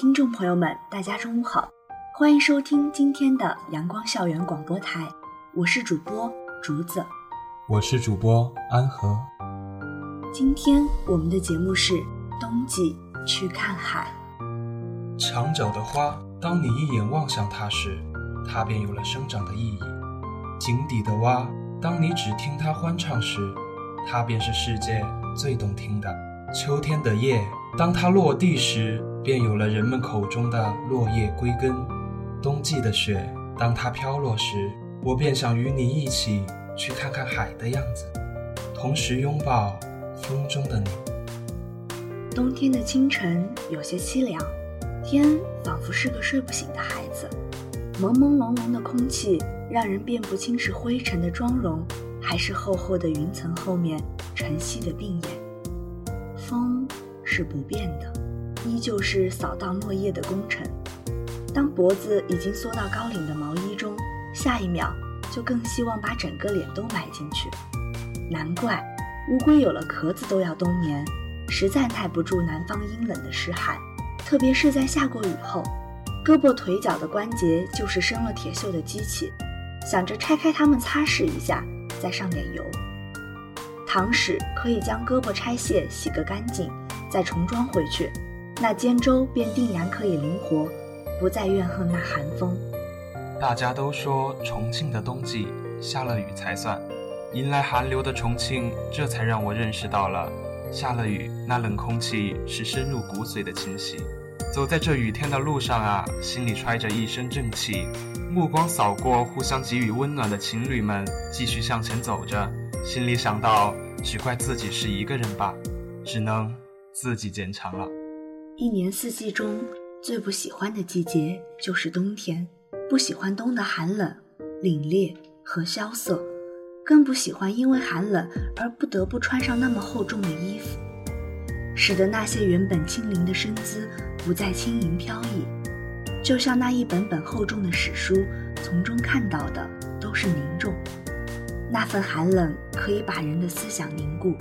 听众朋友们，大家中午好，欢迎收听今天的阳光校园广播台，我是主播竹子，我是主播安和。今天我们的节目是冬季去看海。墙角的花，当你一眼望向它时，它便有了生长的意义；井底的蛙，当你只听它欢唱时，它便是世界最动听的。秋天的叶，当它落地时，便有了人们口中的落叶归根；冬季的雪，当它飘落时，我便想与你一起去看看海的样子，同时拥抱风中的你。冬天的清晨有些凄凉，天仿佛是个睡不醒的孩子，朦朦胧胧的空气让人辨不清是灰尘的妆容，还是厚厚的云层后面晨曦的病眼。风是不变的，依旧是扫荡落叶的功臣。当脖子已经缩到高领的毛衣中，下一秒就更希望把整个脸都埋进去。难怪乌龟有了壳子都要冬眠，实在耐不住南方阴冷的湿寒。特别是在下过雨后，胳膊腿脚的关节就是生了铁锈的机器，想着拆开它们擦拭一下，再上点油。糖使可以将胳膊拆卸，洗个干净，再重装回去，那肩周便定然可以灵活，不再怨恨那寒风。大家都说重庆的冬季下了雨才算，迎来寒流的重庆，这才让我认识到了下了雨那冷空气是深入骨髓的侵袭。走在这雨天的路上啊，心里揣着一身正气，目光扫过互相给予温暖的情侣们，继续向前走着。心里想到，只怪自己是一个人吧，只能自己坚强了。一年四季中最不喜欢的季节就是冬天，不喜欢冬的寒冷、凛冽和萧瑟，更不喜欢因为寒冷而不得不穿上那么厚重的衣服，使得那些原本轻灵的身姿不再轻盈飘逸，就像那一本本厚重的史书，从中看到的都是凝重。那份寒冷可以把人的思想凝固，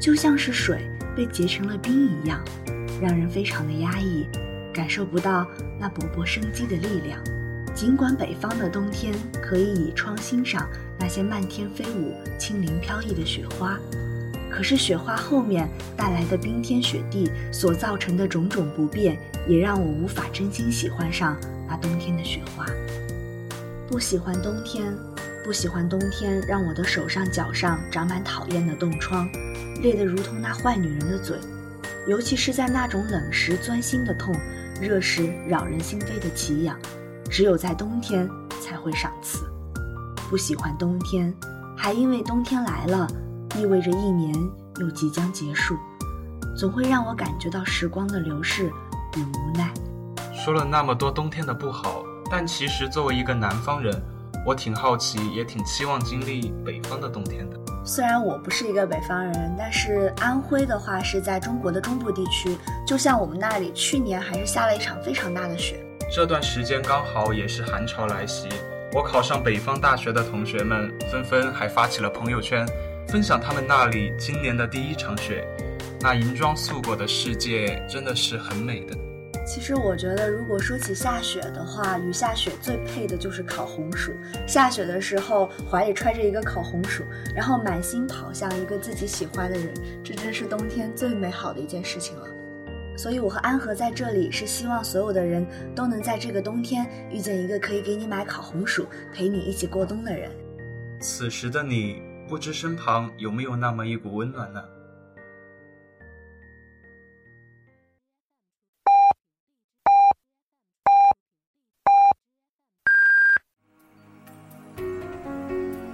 就像是水被结成了冰一样，让人非常的压抑，感受不到那勃勃生机的力量。尽管北方的冬天可以倚窗欣赏那些漫天飞舞、轻灵飘逸的雪花，可是雪花后面带来的冰天雪地所造成的种种不便，也让我无法真心喜欢上那冬天的雪花。不喜欢冬天。不喜欢冬天，让我的手上、脚上长满讨厌的冻疮，裂得如同那坏女人的嘴。尤其是在那种冷时钻心的痛，热时扰人心扉的奇痒，只有在冬天才会赏赐。不喜欢冬天，还因为冬天来了，意味着一年又即将结束，总会让我感觉到时光的流逝与无奈。说了那么多冬天的不好，但其实作为一个南方人。我挺好奇，也挺期望经历北方的冬天的。虽然我不是一个北方人，但是安徽的话是在中国的中部地区，就像我们那里去年还是下了一场非常大的雪。这段时间刚好也是寒潮来袭，我考上北方大学的同学们纷纷还发起了朋友圈，分享他们那里今年的第一场雪。那银装素裹的世界真的是很美的。其实我觉得，如果说起下雪的话，与下雪最配的就是烤红薯。下雪的时候，怀里揣着一个烤红薯，然后满心跑向一个自己喜欢的人，这真是冬天最美好的一件事情了。所以，我和安和在这里是希望所有的人都能在这个冬天遇见一个可以给你买烤红薯、陪你一起过冬的人。此时的你，不知身旁有没有那么一股温暖呢？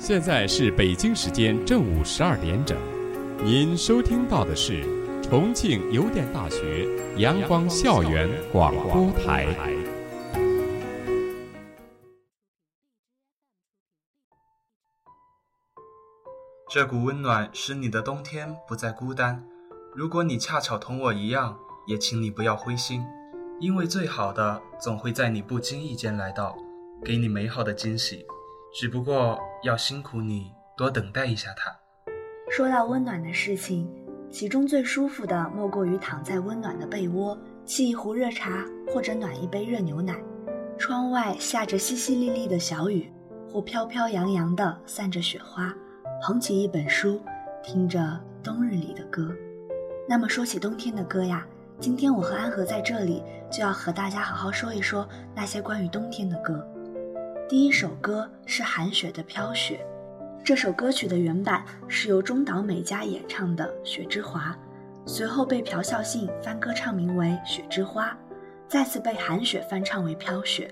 现在是北京时间正午十二点整。您收听到的是重庆邮电大学阳光校园广播台。这股温暖使你的冬天不再孤单。如果你恰巧同我一样，也请你不要灰心，因为最好的总会在你不经意间来到，给你美好的惊喜。只不过要辛苦你多等待一下他。说到温暖的事情，其中最舒服的莫过于躺在温暖的被窝，沏一壶热茶或者暖一杯热牛奶，窗外下着淅淅沥沥的小雨，或飘飘扬扬的散着雪花，捧起一本书，听着冬日里的歌。那么说起冬天的歌呀，今天我和安和在这里就要和大家好好说一说那些关于冬天的歌。第一首歌是韩雪的《飘雪》，这首歌曲的原版是由中岛美嘉演唱的《雪之华》，随后被朴孝信翻歌唱名为《雪之花》，再次被韩雪翻唱为《飘雪》。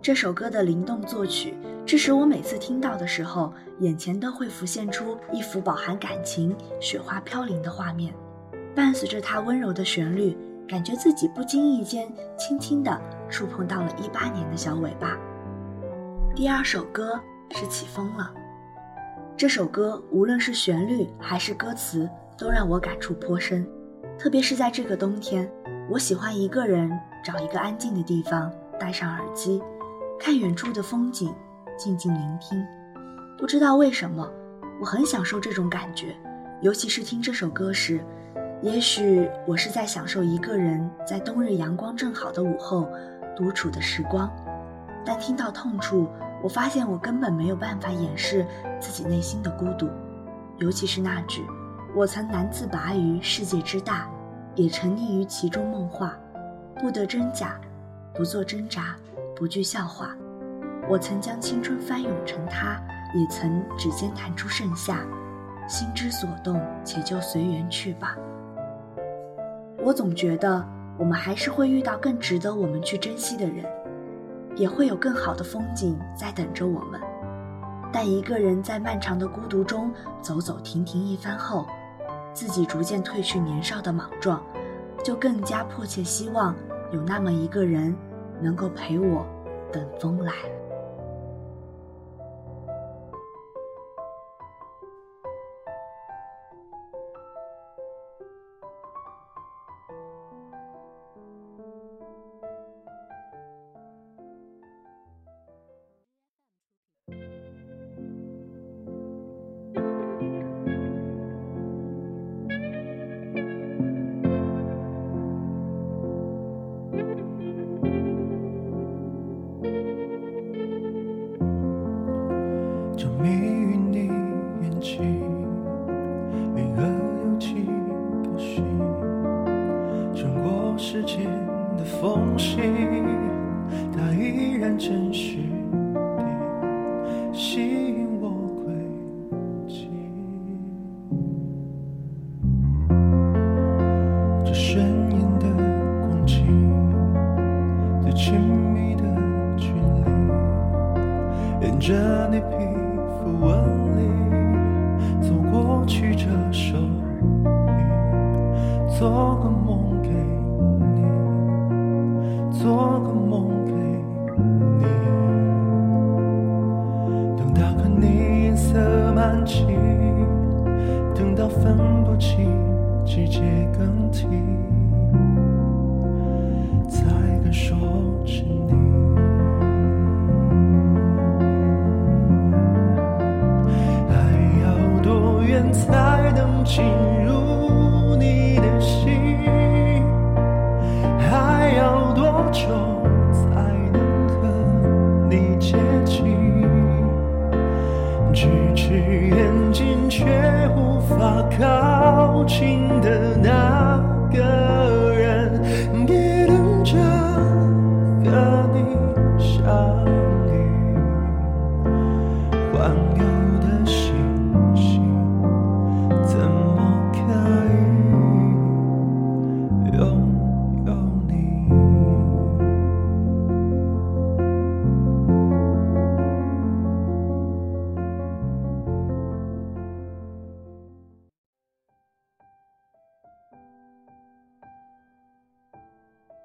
这首歌的灵动作曲，致使我每次听到的时候，眼前都会浮现出一幅饱含感情、雪花飘零的画面。伴随着它温柔的旋律，感觉自己不经意间轻轻地触碰到了一八年的小尾巴。第二首歌是起风了。这首歌无论是旋律还是歌词，都让我感触颇深。特别是在这个冬天，我喜欢一个人找一个安静的地方，戴上耳机，看远处的风景，静静聆听。不知道为什么，我很享受这种感觉，尤其是听这首歌时。也许我是在享受一个人在冬日阳光正好的午后独处的时光，但听到痛处。我发现我根本没有办法掩饰自己内心的孤独，尤其是那句“我曾难自拔于世界之大，也沉溺于其中梦话，不得真假，不做挣扎，不惧笑话。我曾将青春翻涌成她，也曾指尖弹出盛夏，心之所动，且就随缘去吧。”我总觉得我们还是会遇到更值得我们去珍惜的人。也会有更好的风景在等着我们，但一个人在漫长的孤独中走走停停一番后，自己逐渐褪去年少的莽撞，就更加迫切希望有那么一个人能够陪我等风来。做个梦给你做个梦给你等到看你银色满际等到分不清季节更替才敢说沉你。爱要多远才能进入的，怎么可以？拥有？你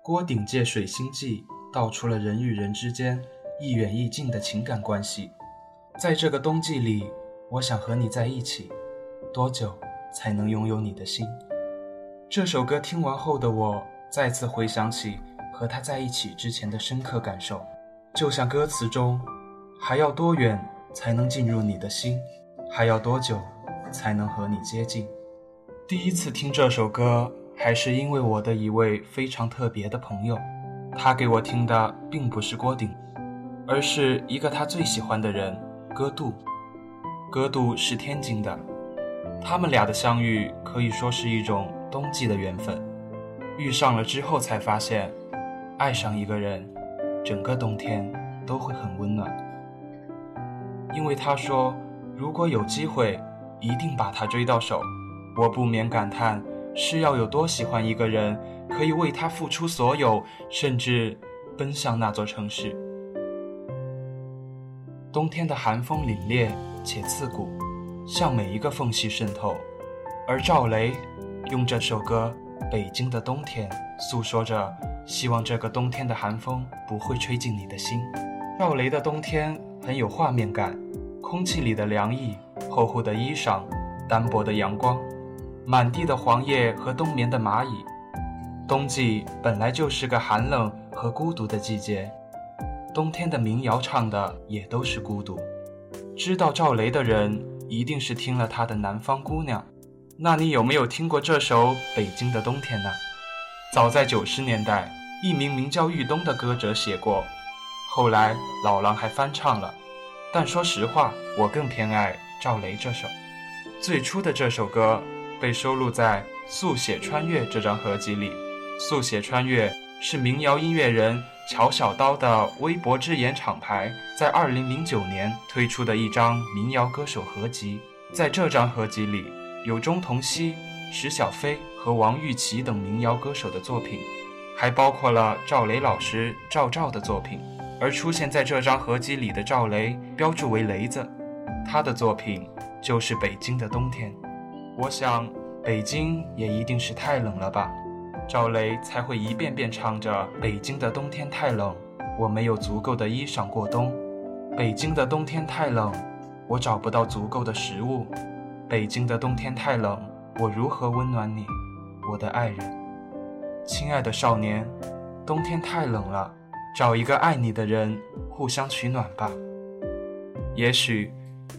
郭顶借水星记道出了人与人之间一远一近的情感关系。在这个冬季里，我想和你在一起，多久才能拥有你的心？这首歌听完后的我，再次回想起和他在一起之前的深刻感受，就像歌词中：“还要多远才能进入你的心？还要多久才能和你接近？”第一次听这首歌，还是因为我的一位非常特别的朋友，他给我听的并不是郭顶，而是一个他最喜欢的人——歌杜。歌杜是天津的，他们俩的相遇可以说是一种。冬季的缘分，遇上了之后才发现，爱上一个人，整个冬天都会很温暖。因为他说，如果有机会，一定把他追到手。我不免感叹，是要有多喜欢一个人，可以为他付出所有，甚至奔向那座城市。冬天的寒风凛冽且刺骨，向每一个缝隙渗透，而赵雷。用这首歌《北京的冬天》诉说着，希望这个冬天的寒风不会吹进你的心。赵雷的冬天很有画面感，空气里的凉意，厚厚的衣裳，单薄的阳光，满地的黄叶和冬眠的蚂蚁。冬季本来就是个寒冷和孤独的季节，冬天的民谣唱的也都是孤独。知道赵雷的人，一定是听了他的《南方姑娘》。那你有没有听过这首《北京的冬天》呢？早在九十年代，一名名叫玉东的歌者写过，后来老狼还翻唱了。但说实话，我更偏爱赵雷这首。最初的这首歌被收录在《速写穿越》这张合集里，《速写穿越》是民谣音乐人乔小刀的微博之眼厂牌在二零零九年推出的一张民谣歌手合集。在这张合集里。有钟同曦、石小飞和王玉琪等民谣歌手的作品，还包括了赵雷老师赵照的作品。而出现在这张合集里的赵雷，标注为雷子，他的作品就是《北京的冬天》。我想，北京也一定是太冷了吧，赵雷才会一遍遍唱着《北京的冬天太冷》，我没有足够的衣裳过冬。北京的冬天太冷，我找不到足够的食物。北京的冬天太冷，我如何温暖你，我的爱人？亲爱的少年，冬天太冷了，找一个爱你的人，互相取暖吧。也许，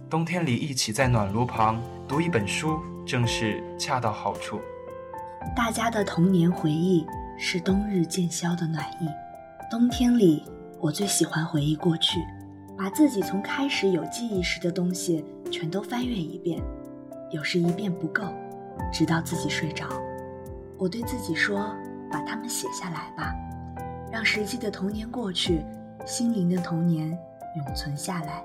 冬天里一起在暖炉旁读一本书，正是恰到好处。大家的童年回忆是冬日渐消的暖意。冬天里，我最喜欢回忆过去，把自己从开始有记忆时的东西全都翻阅一遍。有时一遍不够，直到自己睡着，我对自己说：“把它们写下来吧，让实际的童年过去，心灵的童年永存下来。”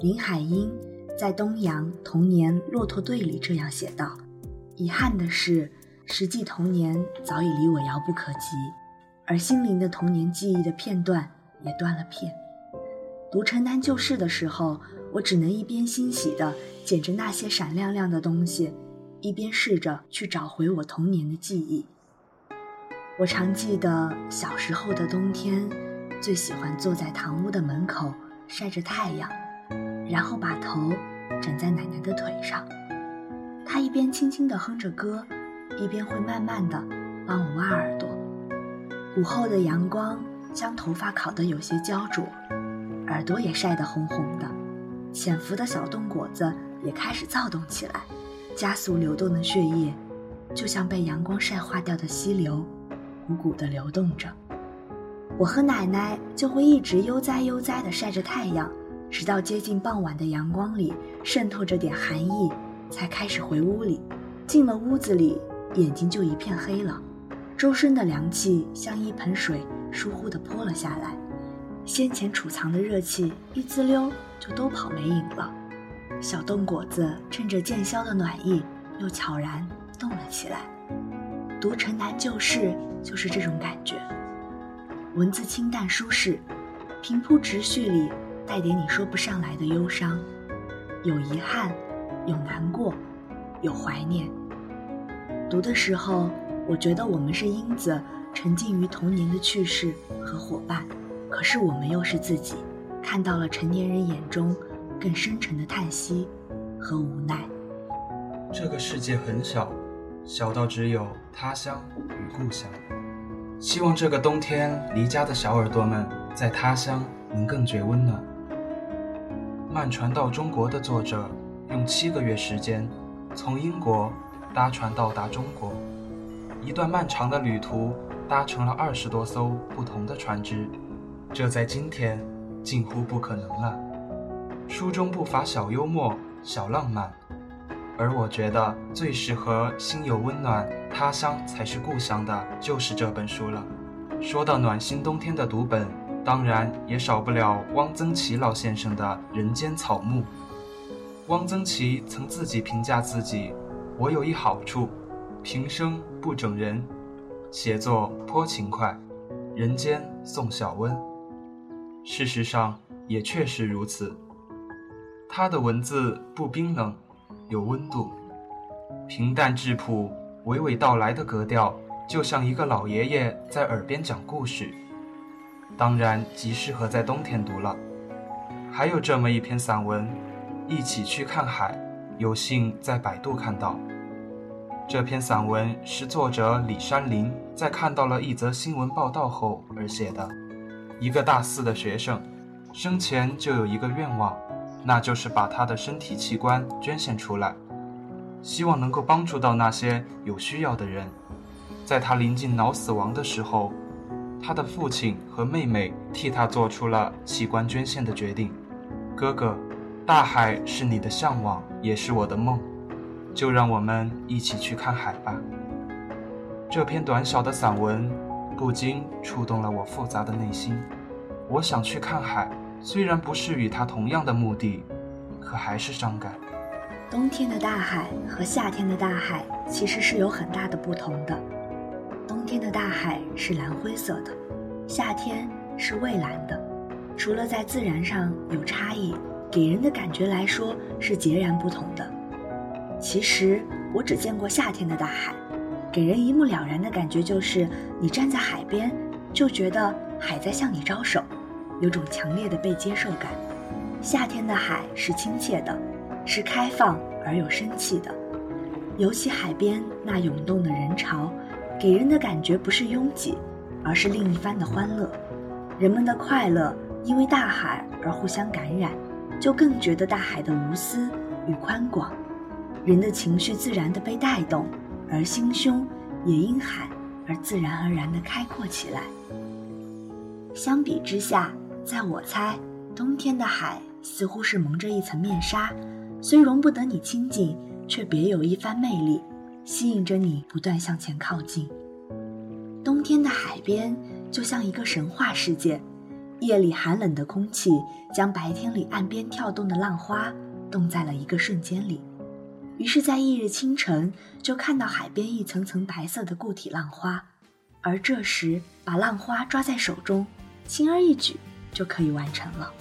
林海音在《东阳童年骆驼队》里这样写道：“遗憾的是，实际童年早已离我遥不可及，而心灵的童年记忆的片段也断了片。”读《城南旧事》的时候。我只能一边欣喜地捡着那些闪亮亮的东西，一边试着去找回我童年的记忆。我常记得小时候的冬天，最喜欢坐在堂屋的门口晒着太阳，然后把头枕在奶奶的腿上。她一边轻轻地哼着歌，一边会慢慢的帮我挖耳朵。午后的阳光将头发烤得有些焦灼，耳朵也晒得红红的。潜伏的小冬果子也开始躁动起来，加速流动的血液，就像被阳光晒化掉的溪流，汩汩的流动着。我和奶奶就会一直悠哉悠哉地晒着太阳，直到接近傍晚的阳光里渗透着点寒意，才开始回屋里。进了屋子里，眼睛就一片黑了，周身的凉气像一盆水疏忽地泼了下来，先前储藏的热气一滋溜。就都跑没影了。小冻果子趁着渐消的暖意，又悄然动了起来。读《城南旧事》就是这种感觉，文字清淡舒适，平铺直叙里带点你说不上来的忧伤，有遗憾，有难过，有怀念。读的时候，我觉得我们是英子沉浸于童年的趣事和伙伴，可是我们又是自己，看到了成年人眼中更深沉的叹息和无奈。这个世界很小，小到只有他乡与故乡。希望这个冬天离家的小耳朵们在他乡能更觉温暖。《慢船到中国》的作者用七个月时间，从英国搭船到达中国，一段漫长的旅途，搭乘了二十多艘不同的船只，这在今天近乎不可能了。书中不乏小幽默、小浪漫，而我觉得最适合心有温暖、他乡才是故乡的，就是这本书了。说到暖心冬天的读本。当然也少不了汪曾祺老先生的《人间草木》。汪曾祺曾自己评价自己：“我有一好处，平生不整人，写作颇勤快，人间送小温。”事实上也确实如此。他的文字不冰冷，有温度，平淡质朴，娓娓道来的格调，就像一个老爷爷在耳边讲故事。当然极适合在冬天读了。还有这么一篇散文，《一起去看海》，有幸在百度看到。这篇散文是作者李山林在看到了一则新闻报道后而写的。一个大四的学生，生前就有一个愿望，那就是把他的身体器官捐献出来，希望能够帮助到那些有需要的人。在他临近脑死亡的时候。他的父亲和妹妹替他做出了器官捐献的决定。哥哥，大海是你的向往，也是我的梦，就让我们一起去看海吧。这篇短小的散文不禁触动了我复杂的内心。我想去看海，虽然不是与他同样的目的，可还是伤感。冬天的大海和夏天的大海其实是有很大的不同的。冬天的大海是蓝灰色的，夏天是蔚蓝的。除了在自然上有差异，给人的感觉来说是截然不同的。其实我只见过夏天的大海，给人一目了然的感觉就是，你站在海边就觉得海在向你招手，有种强烈的被接受感。夏天的海是亲切的，是开放而有生气的，尤其海边那涌动的人潮。给人的感觉不是拥挤，而是另一番的欢乐。人们的快乐因为大海而互相感染，就更觉得大海的无私与宽广。人的情绪自然的被带动，而心胸也因海而自然而然的开阔起来。相比之下，在我猜，冬天的海似乎是蒙着一层面纱，虽容不得你亲近，却别有一番魅力。吸引着你不断向前靠近。冬天的海边就像一个神话世界，夜里寒冷的空气将白天里岸边跳动的浪花冻在了一个瞬间里。于是，在翌日清晨，就看到海边一层层白色的固体浪花，而这时把浪花抓在手中，轻而易举就可以完成了。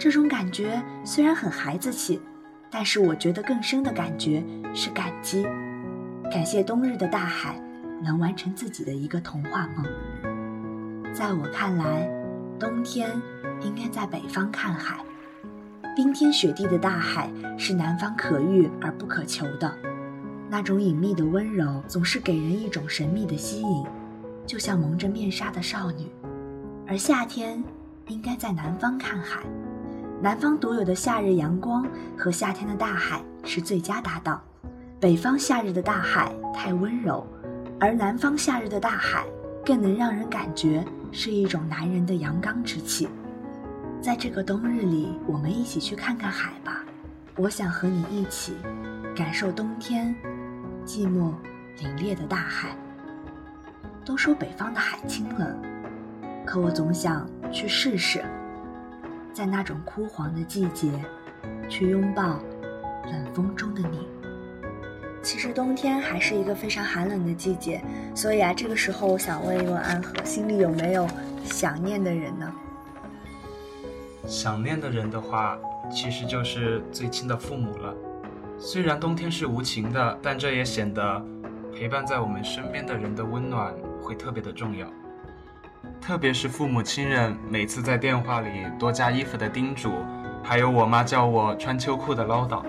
这种感觉虽然很孩子气，但是我觉得更深的感觉是感激，感谢冬日的大海能完成自己的一个童话梦。在我看来，冬天应该在北方看海，冰天雪地的大海是南方可遇而不可求的，那种隐秘的温柔总是给人一种神秘的吸引，就像蒙着面纱的少女。而夏天应该在南方看海。南方独有的夏日阳光和夏天的大海是最佳搭档。北方夏日的大海太温柔，而南方夏日的大海更能让人感觉是一种男人的阳刚之气。在这个冬日里，我们一起去看看海吧。我想和你一起感受冬天寂寞凛冽的大海。都说北方的海清冷，可我总想去试试。在那种枯黄的季节，去拥抱冷风中的你。其实冬天还是一个非常寒冷的季节，所以啊，这个时候我想问一问安和，心里有没有想念的人呢？想念的人的话，其实就是最亲的父母了。虽然冬天是无情的，但这也显得陪伴在我们身边的人的温暖会特别的重要。特别是父母亲人每次在电话里多加衣服的叮嘱，还有我妈叫我穿秋裤的唠叨。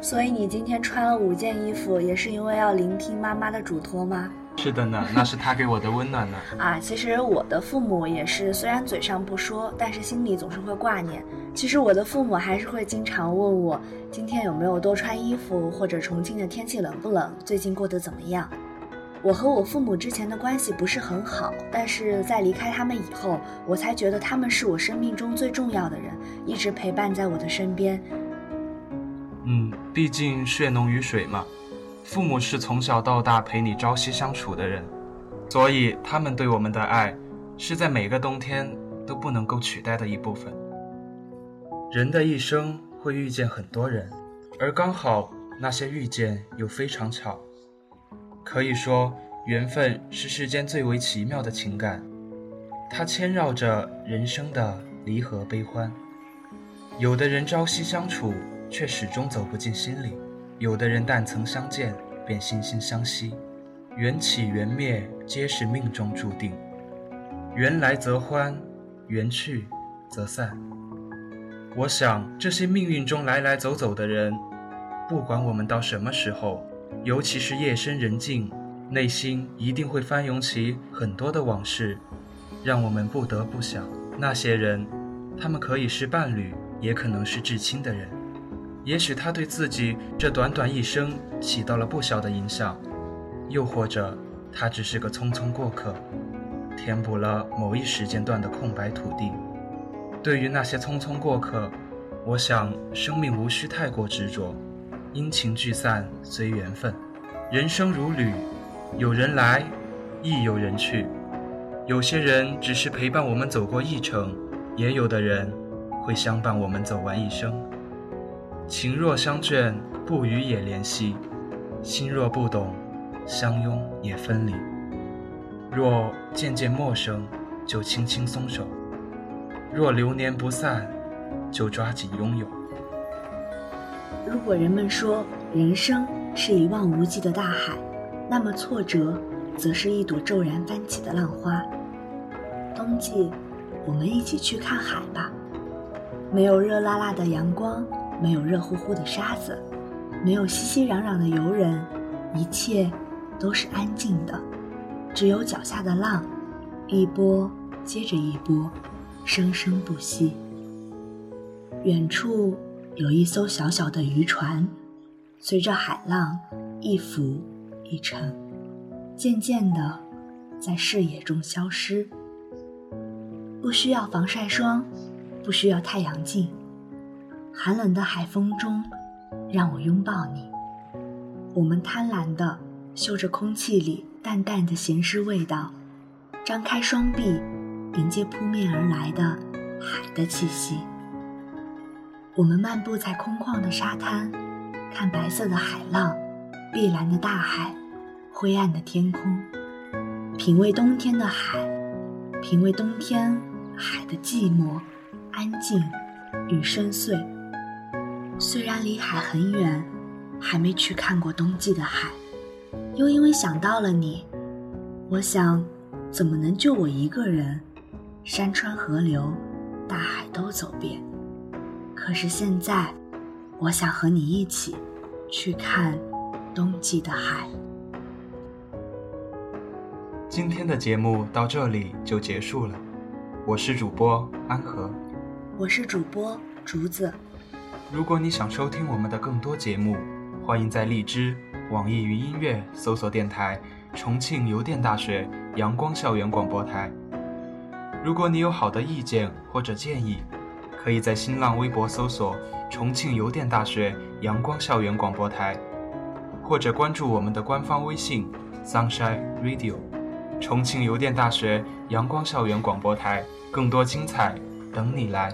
所以你今天穿了五件衣服，也是因为要聆听妈妈的嘱托吗？是的呢，那是她给我的温暖呢。啊，其实我的父母也是，虽然嘴上不说，但是心里总是会挂念。其实我的父母还是会经常问我今天有没有多穿衣服，或者重庆的天气冷不冷，最近过得怎么样。我和我父母之前的关系不是很好，但是在离开他们以后，我才觉得他们是我生命中最重要的人，一直陪伴在我的身边。嗯，毕竟血浓于水嘛，父母是从小到大陪你朝夕相处的人，所以他们对我们的爱，是在每个冬天都不能够取代的一部分。人的一生会遇见很多人，而刚好那些遇见又非常巧。可以说，缘分是世间最为奇妙的情感，它牵绕着人生的离合悲欢。有的人朝夕相处，却始终走不进心里；有的人但曾相见，便惺惺相惜。缘起缘灭，皆是命中注定。缘来则欢，缘去则散。我想，这些命运中来来走走的人，不管我们到什么时候。尤其是夜深人静，内心一定会翻涌起很多的往事，让我们不得不想那些人。他们可以是伴侣，也可能是至亲的人。也许他对自己这短短一生起到了不小的影响，又或者他只是个匆匆过客，填补了某一时间段的空白土地。对于那些匆匆过客，我想生命无需太过执着。阴晴聚散随缘分，人生如旅，有人来，亦有人去。有些人只是陪伴我们走过一程，也有的人会相伴我们走完一生。情若相眷，不语也怜惜；心若不懂，相拥也分离。若渐渐陌生，就轻轻松手；若流年不散，就抓紧拥有。如果人们说人生是一望无际的大海，那么挫折则是一朵骤然翻起的浪花。冬季，我们一起去看海吧。没有热辣辣的阳光，没有热乎乎的沙子，没有熙熙攘攘的游人，一切都是安静的，只有脚下的浪，一波接着一波，生生不息。远处。有一艘小小的渔船，随着海浪一浮一沉，渐渐的在视野中消失。不需要防晒霜，不需要太阳镜，寒冷的海风中，让我拥抱你。我们贪婪的嗅着空气里淡淡的咸湿味道，张开双臂，迎接扑面而来的海的气息。我们漫步在空旷的沙滩，看白色的海浪，碧蓝的大海，灰暗的天空，品味冬天的海，品味冬天海的寂寞、安静与深邃。虽然离海很远，还没去看过冬季的海，又因为想到了你，我想，怎么能就我一个人，山川河流，大海都走遍？可是现在，我想和你一起去看冬季的海。今天的节目到这里就结束了，我是主播安和，我是主播竹子。如果你想收听我们的更多节目，欢迎在荔枝、网易云音乐搜索电台“重庆邮电大学阳光校园广播台”。如果你有好的意见或者建议，可以在新浪微博搜索“重庆邮电大学阳光校园广播台”，或者关注我们的官方微信 “Sunshine Radio”。重庆邮电大学阳光校园广播台，更多精彩等你来。